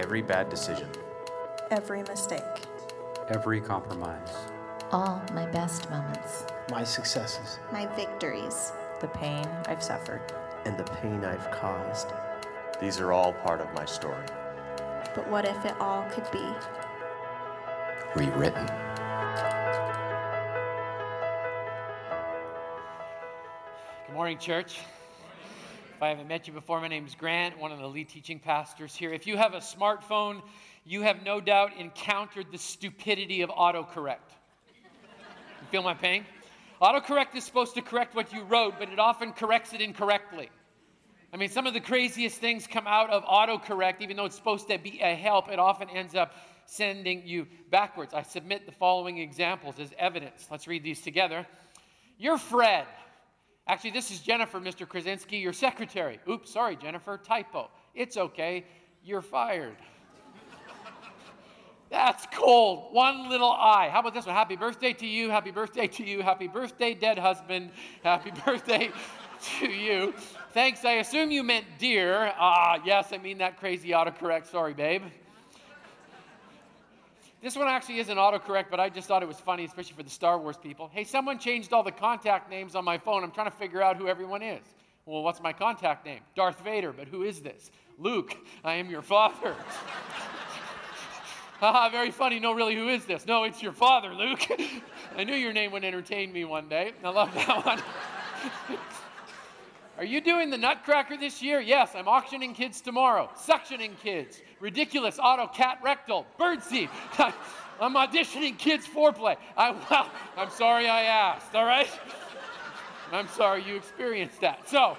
Every bad decision. Every mistake. Every compromise. All my best moments. My successes. My victories. The pain I've suffered. And the pain I've caused. These are all part of my story. But what if it all could be rewritten? Good morning, church. If I haven't met you before, my name is Grant, one of the lead teaching pastors here. If you have a smartphone, you have no doubt encountered the stupidity of autocorrect. You feel my pain? Autocorrect is supposed to correct what you wrote, but it often corrects it incorrectly. I mean, some of the craziest things come out of autocorrect, even though it's supposed to be a help, it often ends up sending you backwards. I submit the following examples as evidence. Let's read these together. You're Fred. Actually, this is Jennifer, Mr. Krasinski, your secretary. Oops, sorry, Jennifer, typo. It's okay, you're fired. That's cold. One little I. How about this one? Happy birthday to you. Happy birthday to you. Happy birthday, dead husband. Happy birthday to you. Thanks. I assume you meant dear. Ah, yes, I mean that crazy autocorrect. Sorry, babe. This one actually isn't autocorrect, but I just thought it was funny, especially for the Star Wars people. Hey, someone changed all the contact names on my phone. I'm trying to figure out who everyone is. Well, what's my contact name? Darth Vader, but who is this? Luke, I am your father. Haha, very funny. No, really, who is this? No, it's your father, Luke. I knew your name would entertain me one day. I love that one. Are you doing the Nutcracker this year? Yes, I'm auctioning kids tomorrow. Suctioning kids. Ridiculous auto cat rectal. Birdseed. I'm auditioning kids foreplay. I, well, I'm sorry I asked, all right? I'm sorry you experienced that. So,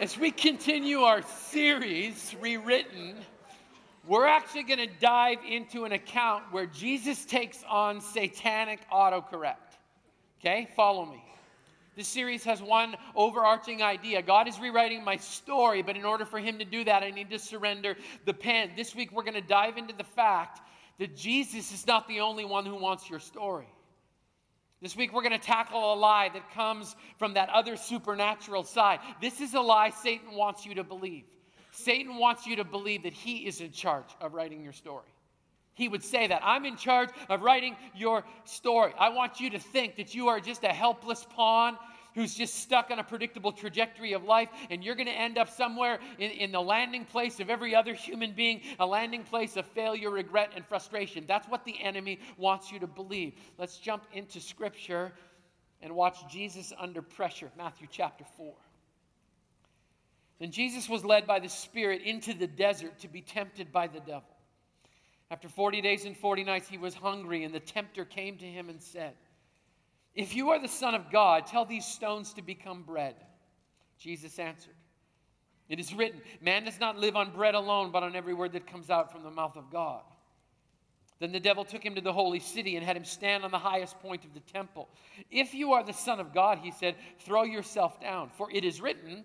as we continue our series, Rewritten, we're actually going to dive into an account where Jesus takes on satanic autocorrect. Okay, follow me. This series has one overarching idea. God is rewriting my story, but in order for Him to do that, I need to surrender the pen. This week, we're going to dive into the fact that Jesus is not the only one who wants your story. This week, we're going to tackle a lie that comes from that other supernatural side. This is a lie Satan wants you to believe. Satan wants you to believe that he is in charge of writing your story. He would say that. I'm in charge of writing your story. I want you to think that you are just a helpless pawn who's just stuck on a predictable trajectory of life, and you're going to end up somewhere in, in, the landing place of every other human being, a landing place of failure, regret, and frustration. That's what the enemy wants you to believe. Let's jump into Scripture and watch Jesus under pressure. Matthew chapter 4. Then Jesus was led by the Spirit into the desert to be tempted by the devil. After 40 days and 40 nights, he was hungry, and the tempter came to him and said, If you are the Son of God, tell these stones to become bread. Jesus answered, It is written, Man does not live on bread alone, but on every word that comes out from the mouth of God. Then the devil took him to the holy city and had him stand on the highest point of the temple. If you are the Son of God, he said, throw yourself down, for it is written,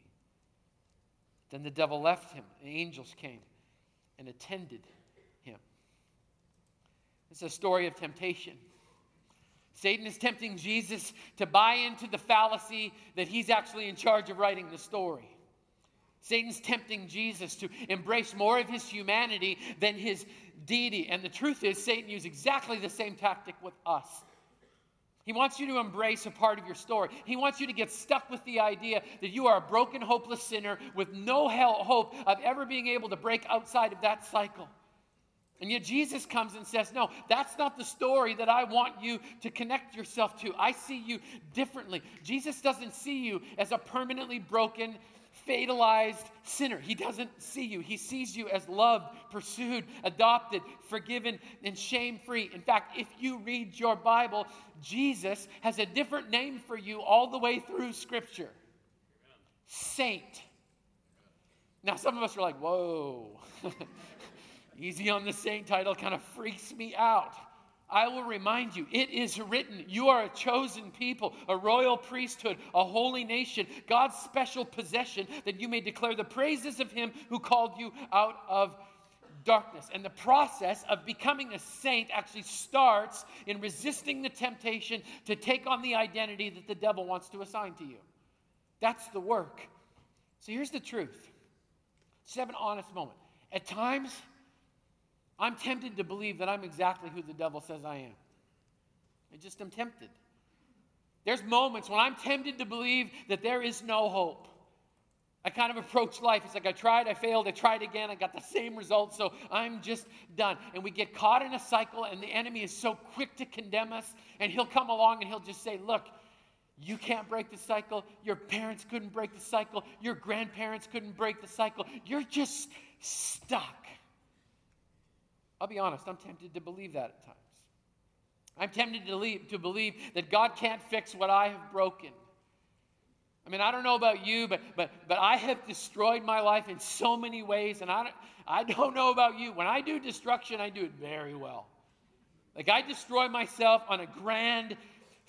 Then the devil left him, and angels came and attended him. It's a story of temptation. Satan is tempting Jesus to buy into the fallacy that he's actually in charge of writing the story. Satan's tempting Jesus to embrace more of his humanity than his deity. And the truth is, Satan used exactly the same tactic with us. He wants you to embrace a part of your story. He wants you to get stuck with the idea that you are a broken, hopeless sinner with no hope of ever being able to break outside of that cycle. And yet Jesus comes and says, No, that's not the story that I want you to connect yourself to. I see you differently. Jesus doesn't see you as a permanently broken, fatalized sinner. He doesn't see you. He sees you as loved, pursued, adopted, forgiven, and shame free. In fact, if you read your Bible, Jesus has a different name for you all the way through Scripture Saint. Now, some of us are like, whoa, easy on the saint title kind of freaks me out. I will remind you, it is written, you are a chosen people, a royal priesthood, a holy nation, God's special possession, that you may declare the praises of him who called you out of darkness. And the process of becoming a saint actually starts in resisting the temptation to take on the identity that the devil wants to assign to you. That's the work. So here's the truth. Just have an honest moment. At times, I'm tempted to believe that I'm exactly who the devil says I am. I just am tempted. There's moments when I'm tempted to believe that there is no hope. I kind of approach life. It's like I tried, I failed, I tried again, I got the same result, so I'm just done. And we get caught in a cycle, and the enemy is so quick to condemn us, and he'll come along and he'll just say, Look, you can't break the cycle. Your parents couldn't break the cycle. Your grandparents couldn't break the cycle. You're just stuck. I'll be honest, I'm tempted to believe that at times. I'm tempted to, leave, to believe that God can't fix what I have broken. I mean, I don't know about you, but, but, but I have destroyed my life in so many ways, and I don't, I don't know about you. When I do destruction, I do it very well. Like, I destroy myself on a grand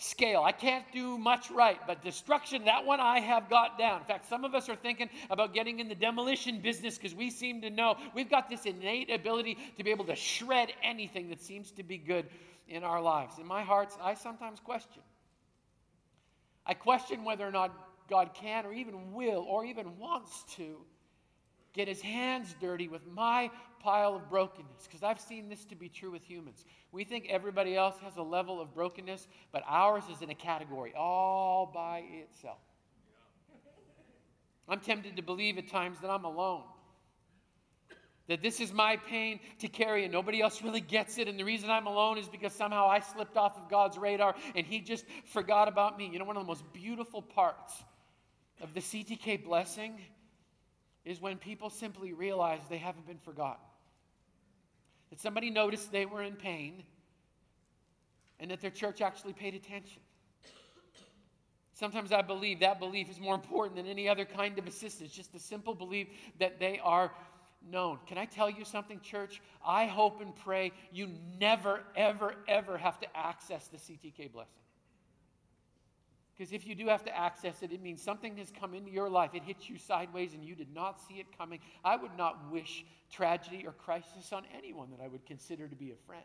scale. I can't do much right, but destruction, that one I have got down. In fact, some of us are thinking about getting in the demolition business because we seem to know we've got this innate ability to be able to shred anything that seems to be good in our lives. In my heart, I sometimes question. I question whether or not God can or even will or even wants to get his hands dirty with my pile of brokenness because I've seen this to be true with humans. We think everybody else has a level of brokenness, but ours is in a category all by itself. I'm tempted to believe at times that I'm alone. That this is my pain to carry and nobody else really gets it. And the reason I'm alone is because somehow I slipped off of God's radar and He just forgot about me. You know, one of the most beautiful parts of the CTK blessing is when people simply realize they haven't been forgotten. That somebody noticed they were in pain and that their church actually paid attention. Sometimes I believe that belief is more important than any other kind of assistance, just the simple belief that they are known. Can I tell you something, church? I hope and pray you never, ever, ever have to access the CTK blessing. Because if you do have to access it, it means something has come into your life. It hits you sideways and you did not see it coming. I would not wish tragedy or crisis on anyone that I would consider to be a friend.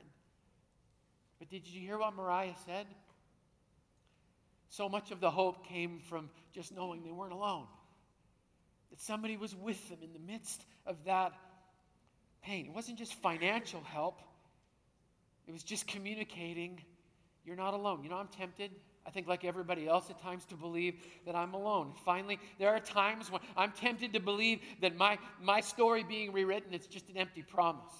But did you hear what Mariah said? So much of the hope came from just knowing they weren't alone, that somebody was with them in the midst of that pain. It wasn't just financial help, it was just communicating, you're not alone. You know, I'm tempted I think, like everybody else, at times to believe that I'm alone. Finally, there are times when I'm tempted to believe that my, my story being rewritten is just an empty promise.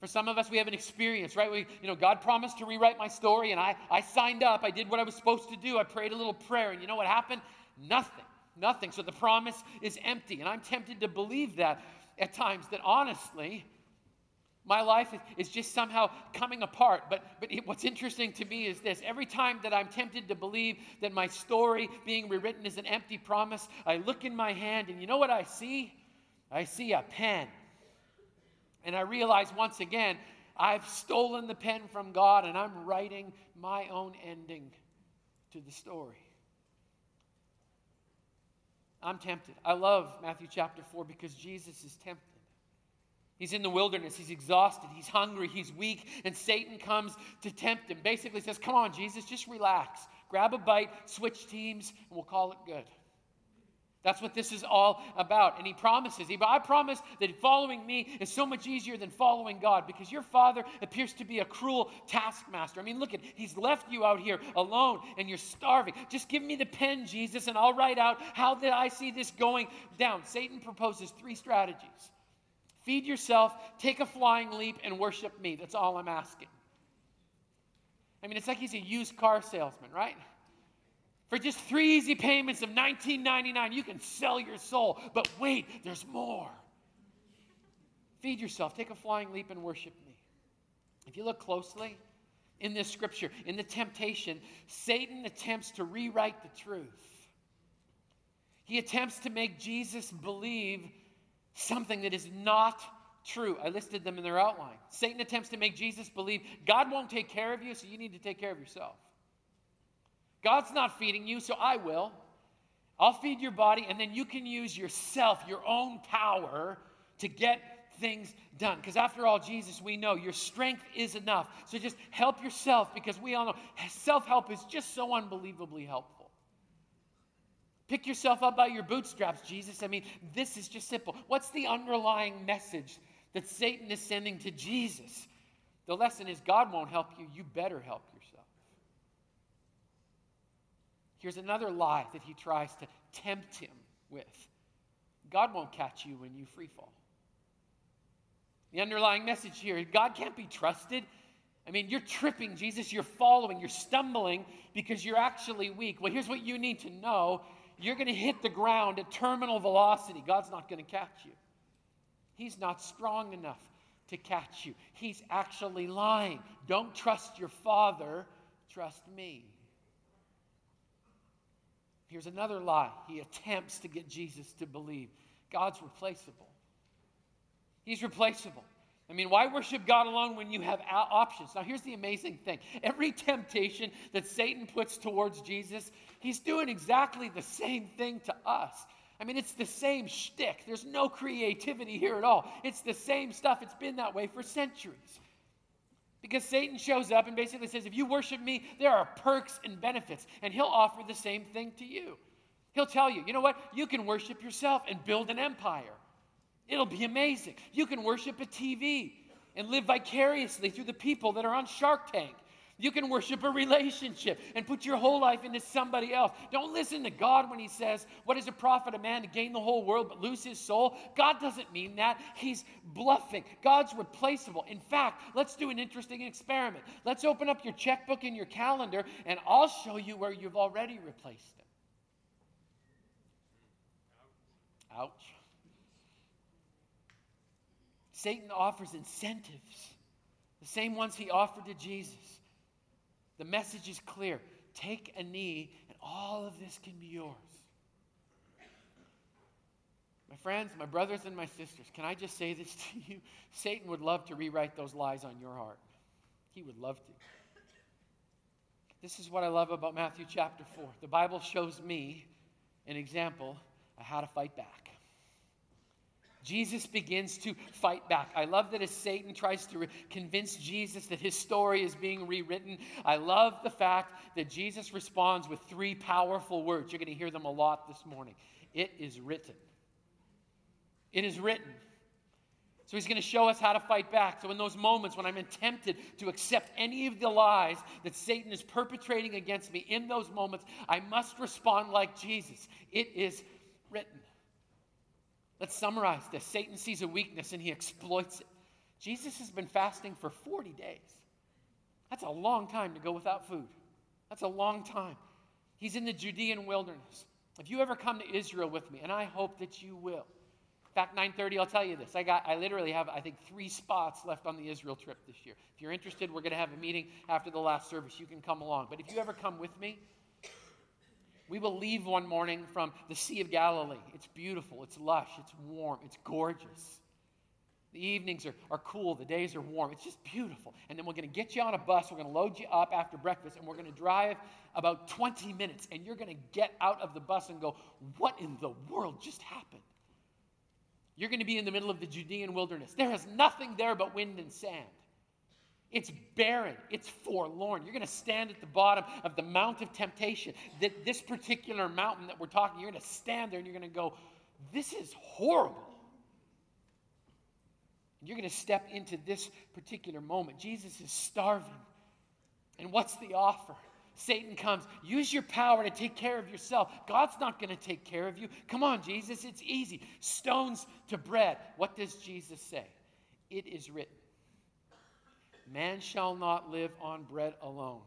For some of us, we have an experience, right? We, you know, God promised to rewrite my story, and I, I signed up. I did what I was supposed to do. I prayed a little prayer, and you know what happened? Nothing. Nothing. So the promise is empty. And I'm tempted to believe that at times, that honestly, my life is, just somehow coming apart. But, but it, what's interesting to me is this every time that I'm tempted to believe that my story being rewritten is an empty promise, I look in my hand and you know what I see? I see a pen. And I realize once again, I've stolen the pen from God and I'm writing my own ending to the story. I'm tempted. I love Matthew chapter 4 because Jesus is tempted. He's in the wilderness. He's exhausted. He's hungry. He's weak. And Satan comes to tempt him. Basically says, Come on, Jesus, just relax. Grab a bite, switch teams, and we'll call it good. That's what this is all about. And he promises, he, I promise that following me is so much easier than following God because your father appears to be a cruel taskmaster. I mean, look at he's left you out here alone and you're starving. Just give me the pen, Jesus, and I'll write out how did I see this going down. Satan proposes three strategies. Feed yourself, take a flying leap, and worship me. That's all I'm asking. I mean, it's like he's a used car salesman, right? For just three easy payments of $19.99, you can sell your soul. But wait, there's more. Feed yourself, take a flying leap, and worship me. If you look closely in this scripture, in the temptation, Satan attempts to rewrite the truth. He attempts to make Jesus believe something that is not true. I listed them in their outline. Satan attempts to make Jesus believe God won't take care of you, so you need to take care of yourself. God's not feeding you, so I will. I'll feed your body, and then you can use yourself, your own power, to get things done. Because after all, Jesus, we know your strength is enough. So just help yourself because we all know self help is just so unbelievably helpful. Pick yourself up by your bootstraps, Jesus. I mean, this is just simple. What's the underlying message that Satan is sending to Jesus? The lesson is God won't help you, you better help yourself. Here's another lie that he tries to tempt him with God won't catch you when you free fall. The underlying message here God can't be trusted. I mean, you're tripping, Jesus. You're following. You're stumbling because you're actually weak. Well, here's what you need to know you're going to hit the ground at terminal velocity. God's not going to catch you. He's not strong enough to catch you. He's actually lying. Don't trust your father, trust me. Here's another lie. He attempts to get Jesus to believe God's replaceable. He's replaceable. I mean, why worship God alone when you have options? Now, here's the amazing thing every temptation that Satan puts towards Jesus, he's doing exactly the same thing to us. I mean, it's the same shtick. There's no creativity here at all. It's the same stuff. It's been that way for centuries. Because Satan shows up and basically says, if you worship me, there are perks and benefits. And he'll offer the same thing to you. He'll tell you, you know what? You can worship yourself and build an empire. It'll be amazing. You can worship a TV and live vicariously through the people that are on Shark Tank. You can worship a relationship and put your whole life into somebody else. Don't listen to God when He says, What is a profit a man to gain the whole world but lose his soul? God doesn't mean that. He's bluffing. God's replaceable. In fact, let's do an interesting experiment. Let's open up your checkbook and your calendar, and I'll show you where you've already replaced Him. Ouch. Satan offers incentives, the same ones he offered to Jesus. The message is clear take a knee, and all of this can be yours. My friends, my brothers, and my sisters, can I just say this to you? Satan would love to rewrite those lies on your heart. He would love to. This is what I love about Matthew chapter 4. The Bible shows me an example of how to fight back. Jesus begins to fight back. I love that as Satan tries to re- convince Jesus that his story is being rewritten, I love the fact that Jesus responds with three powerful words. You're going to hear them a lot this morning. It is written. It is written. So he's going to show us how to fight back. So, in those moments when I'm tempted to accept any of the lies that Satan is perpetrating against me, in those moments, I must respond like Jesus. It is written. Let's summarize this. Satan sees a weakness and he exploits it. Jesus has been fasting for 40 days. That's a long time to go without food. That's a long time. He's in the Judean wilderness. If you ever come to Israel with me, and I hope that you will. In fact, 9:30, I'll tell you this. I got I literally have I think 3 spots left on the Israel trip this year. If you're interested, we're going to have a meeting after the last service. You can come along. But if you ever come with me, we will leave one morning from the Sea of Galilee. It's beautiful, it's lush, it's warm, it's gorgeous. The evenings are, are cool, the days are warm. It's just beautiful. And then we're going to get you on a bus, we're going to load you up after breakfast, and we're going to drive about 20 minutes. And you're going to get out of the bus and go, What in the world just happened? You're going to be in the middle of the Judean wilderness. There is nothing there but wind and sand. It's barren. It's forlorn. You're going to stand at the bottom of the mount of temptation. That this particular mountain that we're talking, you're going to stand there and you're going to go, "This is horrible." And you're going to step into this particular moment. Jesus is starving. And what's the offer? Satan comes, use your power to take care of yourself. God's not going to take care of you. Come on, Jesus, it's easy. Stones to bread. What does Jesus say? It is written. Man shall not live on bread alone,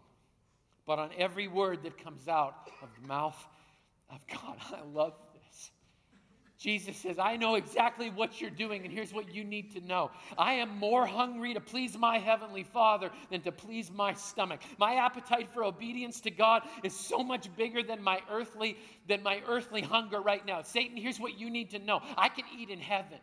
but on every word that comes out of the mouth of God. I love this. Jesus says, I know exactly what you're doing, and here's what you need to know. I am more hungry to please my heavenly Father than to please my stomach. My appetite for obedience to God is so much bigger than my earthly than my earthly hunger right now. Satan, here's what you need to know. I can eat in heaven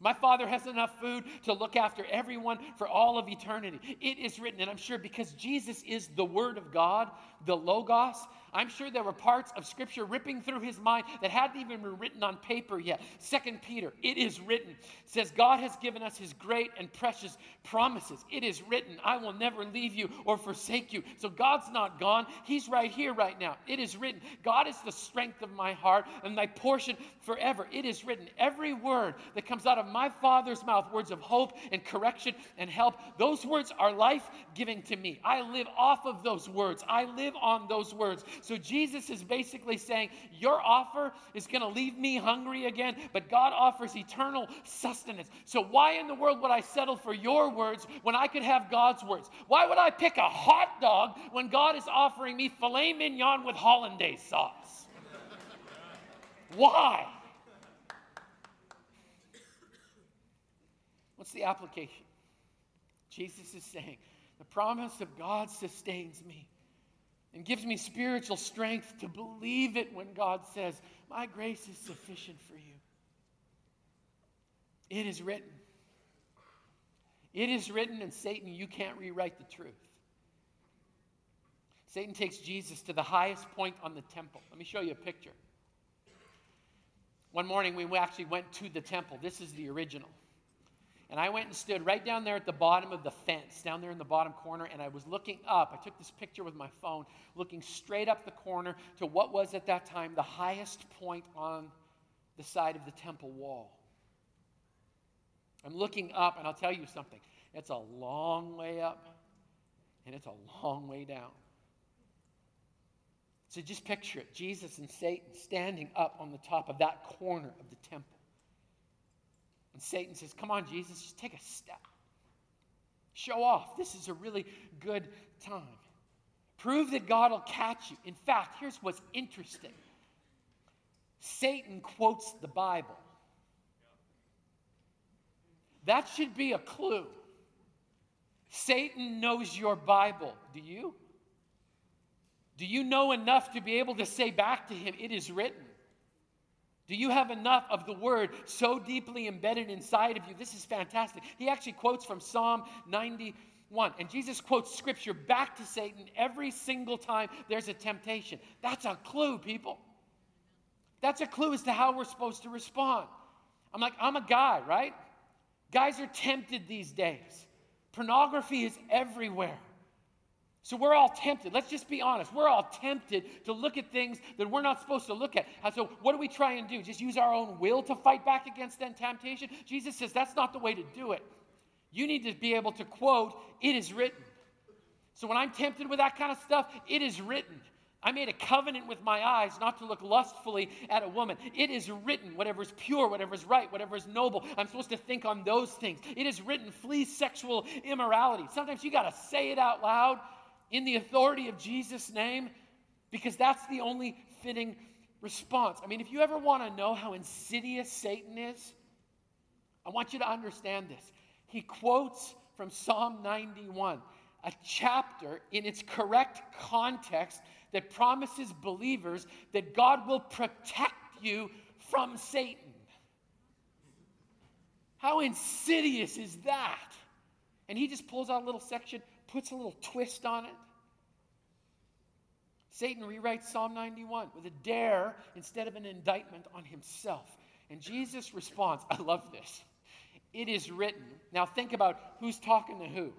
My Father has enough food to look after everyone for all of eternity. It is written, and I'm sure because Jesus is the Word of God, the Logos, I'm sure there were parts of Scripture ripping through his mind that hadn't even been written on paper yet. Second Peter, it is written, says, God has given us his great and precious promises. It is written, I will never leave you or forsake you. So God's not gone. He's right here, right now. It is written, God is the strength of my heart and my portion forever. It is written, every word that comes out of my Father's mouth, words of hope and correction and help, those words are life giving to me. I live off of those words. I live on those words. So Jesus is basically saying, Your offer is going to leave me hungry again, but God offers eternal sustenance. So why in the world would I settle for your words when I could have God's words? Why would I pick a hot dog when God is offering me filet mignon with hollandaise sauce? Why? What's the application? Jesus is saying, the promise of God sustains me and gives me spiritual strength to believe it when God says, My grace is sufficient for you. It is written. It is written, and Satan, you can't rewrite the truth. Satan takes Jesus to the highest point on the temple. Let me show you a picture. One morning, we actually went to the temple. This is the original. And I went and stood right down there at the bottom of the fence, down there in the bottom corner, and I was looking up. I took this picture with my phone, looking straight up the corner to what was at that time the highest point on the side of the temple wall. I'm looking up, and I'll tell you something. It's a long way up, and it's a long way down. So just picture it Jesus and Satan standing up on the top of that corner of the temple. And Satan says, Come on, Jesus, just take a step. Show off. This is a really good time. Prove that God will catch you. In fact, here's what's interesting Satan quotes the Bible. That should be a clue. Satan knows your Bible. Do you? Do you know enough to be able to say back to him, It is written? Do you have enough of the word so deeply embedded inside of you? This is fantastic. He actually quotes from Psalm 91. And Jesus quotes scripture back to Satan every single time there's a temptation. That's a clue, people. That's a clue as to how we're supposed to respond. I'm like, I'm a guy, right? Guys are tempted these days. Pornography is everywhere. So we're all tempted. Let's just be honest. We're all tempted to look at things that we're not supposed to look at. So what do we try and do? Just use our own will to fight back against that temptation? Jesus says that's not the way to do it. You need to be able to quote, it is written. So when I'm tempted with that kind of stuff, it is written. I made a covenant with my eyes not to look lustfully at a woman. It is written, whatever is pure, whatever is right, whatever is noble. I'm supposed to think on those things. It is written, flee sexual immorality. Sometimes you got to say it out loud in the authority of Jesus' name because that's the only fitting response. I mean, if you ever want to know how insidious Satan is, I want you to understand this. He quotes from Psalm 91, a chapter in its correct context that promises believers that God will protect you from Satan. How insidious is that? And he just pulls out a little section puts a little twist on it. Satan rewrites Psalm 91 with a dare instead of an indictment on himself. And Jesus responds, I love this. It is written. Now think about who's talking to who.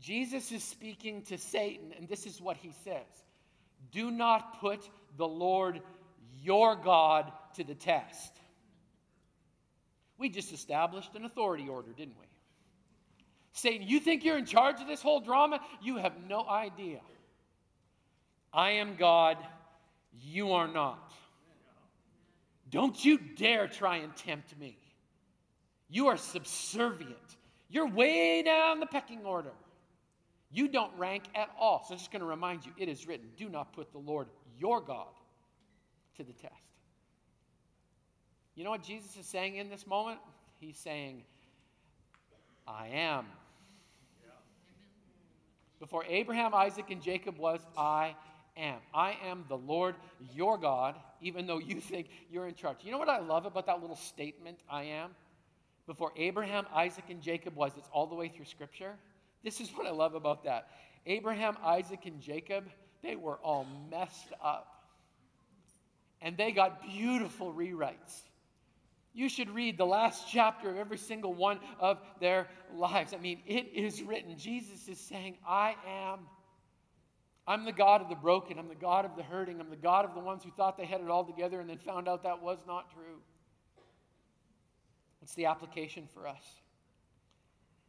Jesus is speaking to Satan, and this is what he says Do not put the Lord your God to the test. We just established an authority order, didn't we? Satan, you think you're in charge of this whole drama? You have no idea. I am God, you are not. Don't you dare try and tempt me. You are subservient. You're way down the pecking order. You don't rank at all. So I'm just going to remind you it is written do not put the Lord your God to the test. You know what Jesus is saying in this moment? He's saying, I am before Abraham, Isaac, and Jacob was, I am. I am the Lord your God, even though you think you're in charge. You know what I love about that little statement, I am? before Abraham, Isaac, and Jacob was. It's all the way through Scripture. This is what I love about that. Abraham, Isaac, and Jacob, they were all messed up. And they got beautiful rewrites. You should read the last chapter of every single one of their lives. I mean, it is written. Jesus is saying, I am. I'm the God of the broken. I'm the God of the hurting. I'm the God of the ones who thought they had it all together and then found out that was not true. What's the application for us?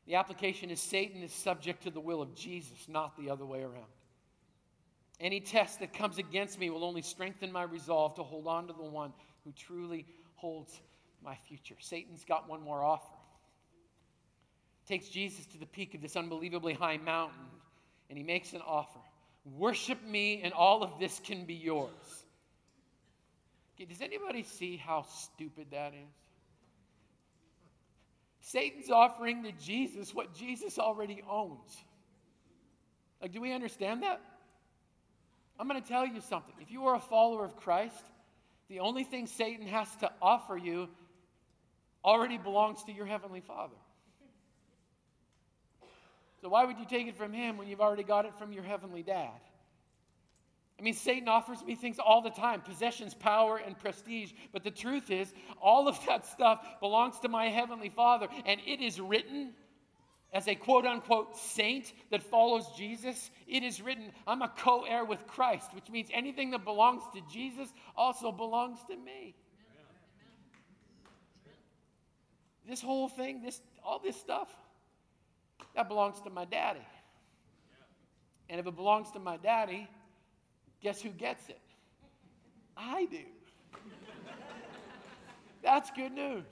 The application is Satan is subject to the will of Jesus, not the other way around. Any test that comes against me will only strengthen my resolve to hold on to the one who truly holds my future. Satan's got one more offer. Takes Jesus to the peak of this unbelievably high mountain, and he makes an offer. Worship me, and all of this can be yours. Okay, does anybody see how stupid that is? Satan's offering to Jesus what Jesus already owns. Like, do we understand that? I'm going to tell you something. If you are a follower of Christ, the only thing Satan has to offer you already belongs to your Heavenly Father. So, why would you take it from him when you've already got it from your Heavenly Dad? I mean, Satan offers me things all the time possessions, power, and prestige. But the truth is, all of that stuff belongs to my Heavenly Father. And it is written as a quote unquote saint that follows Jesus. It is written, I'm a co heir with Christ, which means anything that belongs to Jesus also belongs to me. This whole thing, this, all this stuff, that belongs to my daddy. And if it belongs to my daddy, guess who gets it? I do. That's good news.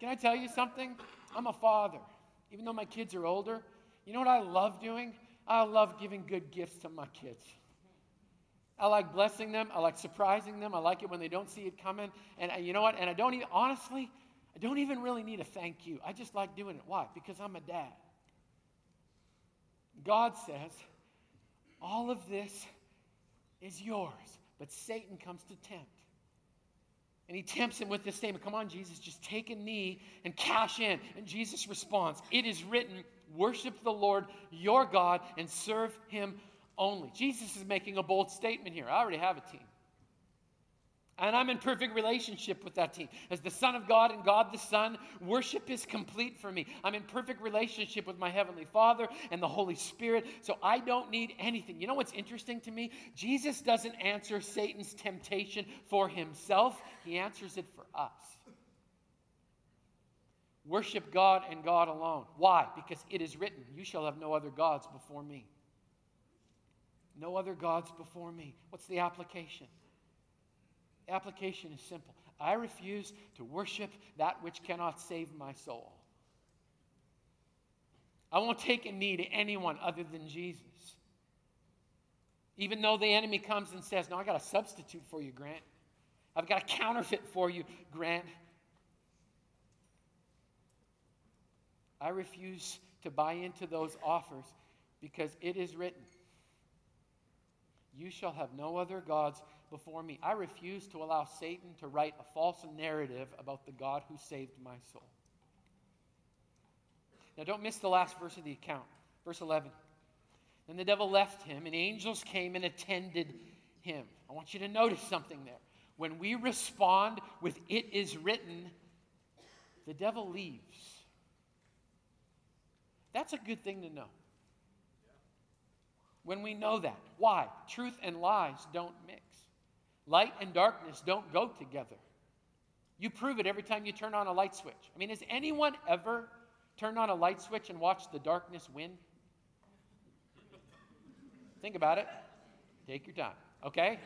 Can I tell you something? I'm a father. Even though my kids are older, you know what I love doing? I love giving good gifts to my kids. I like blessing them. I like surprising them. I like it when they don't see it coming. And uh, you know what? And I don't even, honestly, I don't even really need a thank you. I just like doing it. Why? Because I'm a dad. God says, all of this is yours. But Satan comes to tempt. And he tempts him with this statement Come on, Jesus, just take a knee and cash in. And Jesus responds It is written, worship the Lord your God and serve him only. Jesus is making a bold statement here. I already have a team. And I'm in perfect relationship with that team. As the Son of God and God the Son, worship is complete for me. I'm in perfect relationship with my Heavenly Father and the Holy Spirit, so I don't need anything. You know what's interesting to me? Jesus doesn't answer Satan's temptation for himself, he answers it for us. Worship God and God alone. Why? Because it is written, You shall have no other gods before me. No other gods before me. What's the application? Application is simple I refuse to worship that which cannot save my soul. I won't take a knee to anyone other than Jesus. Even though the enemy comes and says, No, I got a substitute for you, Grant. I've got a counterfeit for you, Grant. I refuse to buy into those offers because it is written, You shall have no other gods before me. I refuse to allow Satan to write a false narrative about the God who saved my soul. Now, don't miss the last verse of the account. Verse 11. Then the devil left him, and angels came and attended him. I want you to notice something there. When we respond with, It is written, the devil leaves. That's a good thing to know. When we know that. Why? Truth and lies don't mix. Light and darkness don't go together. You prove it every time you turn on a light switch. I mean, has anyone ever turned on a light switch and watched the darkness win? Think about it. Take your time, okay?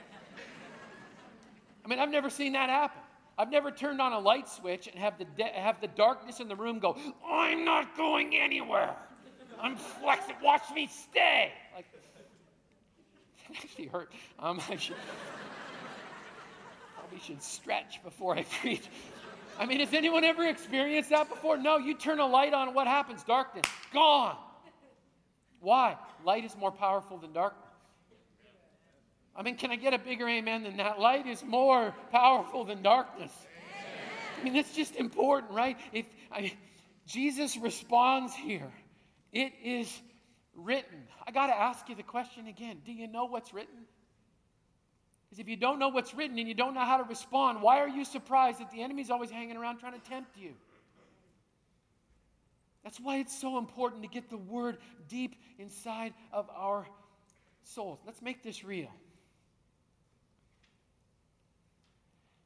I mean, I've never seen that happen. I've never turned on a light switch and have the, de- have the darkness in the room go, I'm not going anywhere. I'm flexing. Watch me stay. Like, it actually hurt. Um, probably should stretch before I preach. I mean, has anyone ever experienced that before? No, you turn a light on, what happens? Darkness, gone. Why? Light is more powerful than darkness. I mean, can I get a bigger amen than that? Light is more powerful than darkness. I mean, it's just important, right? If I, Jesus responds here. It is written. I got to ask you the question again Do you know what's written? Because if you don't know what's written and you don't know how to respond, why are you surprised that the enemy's always hanging around trying to tempt you? That's why it's so important to get the word deep inside of our souls. Let's make this real.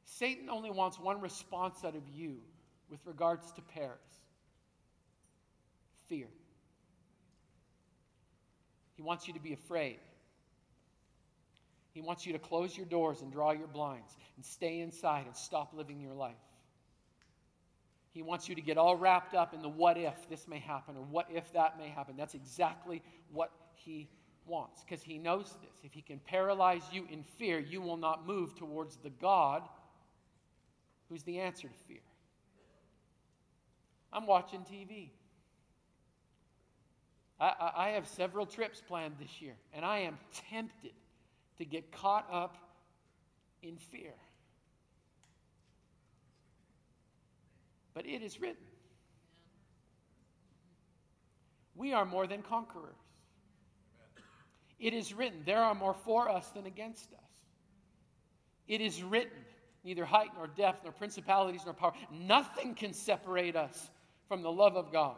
Satan only wants one response out of you with regards to Paris fear. He wants you to be afraid. He wants you to close your doors and draw your blinds and stay inside and stop living your life. He wants you to get all wrapped up in the what if this may happen or what if that may happen. That's exactly what he wants because he knows this. If he can paralyze you in fear, you will not move towards the God who's the answer to fear. I'm watching TV. I, I, have several trips planned this year, and I am tempted to get caught up in fear. But it is written we are more than conquerors. It is written, there are more for us than against us. It is written, neither height nor depth, nor principalities nor power, nothing can separate us from the love of God.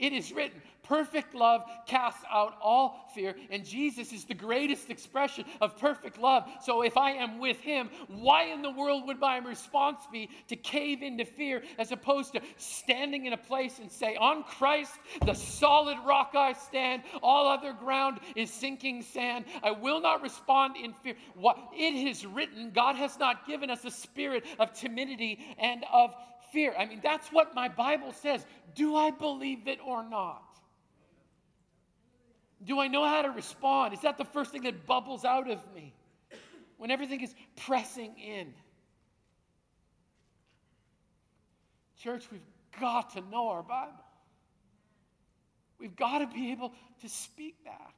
It is written, perfect love casts out all fear, and Jesus is the greatest expression of perfect love. So if I am with him, why in the world would my response be to cave into fear as opposed to standing in a place and say, On Christ, the solid rock I stand, all other ground is sinking sand. I will not respond in fear. What it is written, God has not given us a spirit of timidity and of fear. I mean, that's what my Bible says. Do I believe it or not? Do I know how to respond? Is that the first thing that bubbles out of me when everything is pressing in? Church, we've got to know our Bible. We've got to be able to speak back.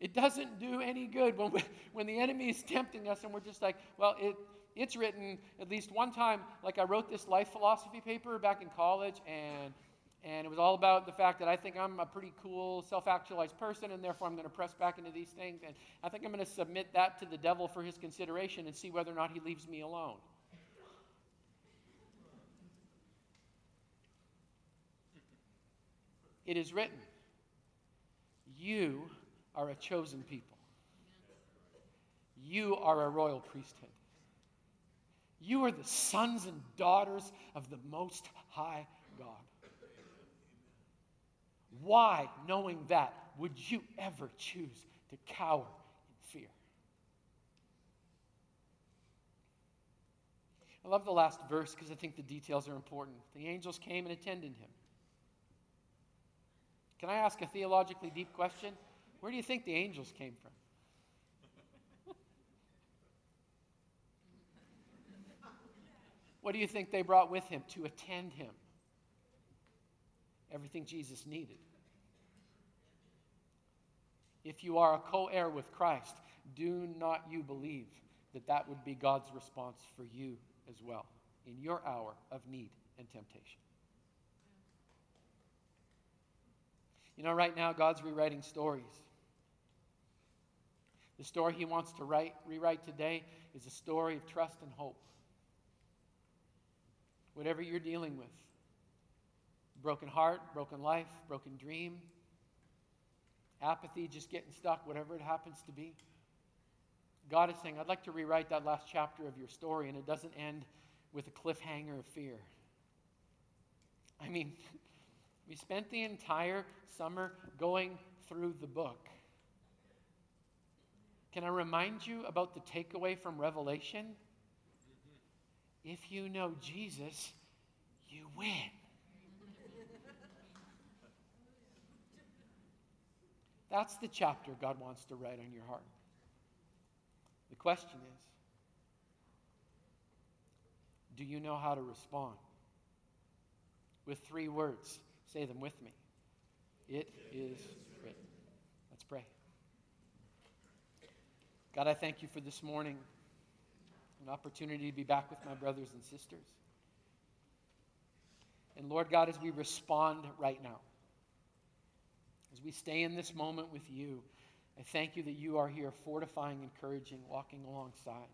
It doesn't do any good when, we, when the enemy is tempting us and we're just like, well, it, it's written at least one time, like I wrote this life philosophy paper back in college, and and it was all about the fact that I think I'm a pretty cool, self actualized person, and therefore I'm going to press back into these things. And I think I'm going to submit that to the devil for his consideration and see whether or not he leaves me alone. It is written, You are a chosen people, you are a royal priesthood. You are the sons and daughters of the Most High God. Why, knowing that, would you ever choose to cower in fear? I love the last verse because I think the details are important. The angels came and attended him. Can I ask a theologically deep question? Where do you think the angels came from? What do you think they brought with him to attend him? Everything Jesus needed. If you are a co heir with Christ, do not you believe that that would be God's response for you as well in your hour of need and temptation? You know, right now, God's rewriting stories. The story He wants to write, rewrite today is a story of trust and hope whatever you're dealing with broken heart, broken life, broken dream, apathy, just getting stuck, whatever it happens to be. God is saying, I'd like to rewrite that last chapter of your story, and it doesn't end with a cliffhanger of fear. I mean, we spent the entire summer going through the book. Can I remind you about the takeaway from Revelation? If you know Jesus, you win. That's the chapter God wants to write on your heart. The question is do you know how to respond? With three words, say them with me. It is written. Let's pray. God, I thank you for this morning an opportunity to be back with my brothers and sisters. And Lord God, as we respond right now, as we stay in this moment with you, I thank you that you are here fortifying, encouraging, walking alongside.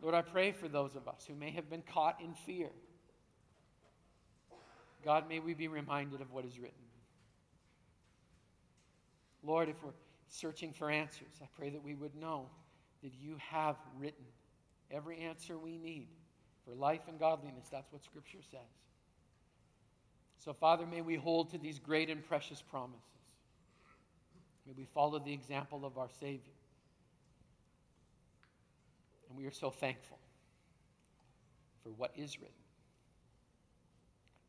Lord, I pray for those of us who may have been caught in fear. God, may we be reminded of what is written. Lord, if we're searching for answers, I pray that we would know that you have written every answer we need for life and godliness. That's what Scripture says. So, Father, may we hold to these great and precious promises. May we follow the example of our Savior. And we are so thankful for what is written.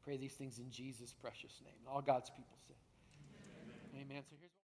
Pray these things in Jesus' precious name. All God's people say, Amen. Amen. So here's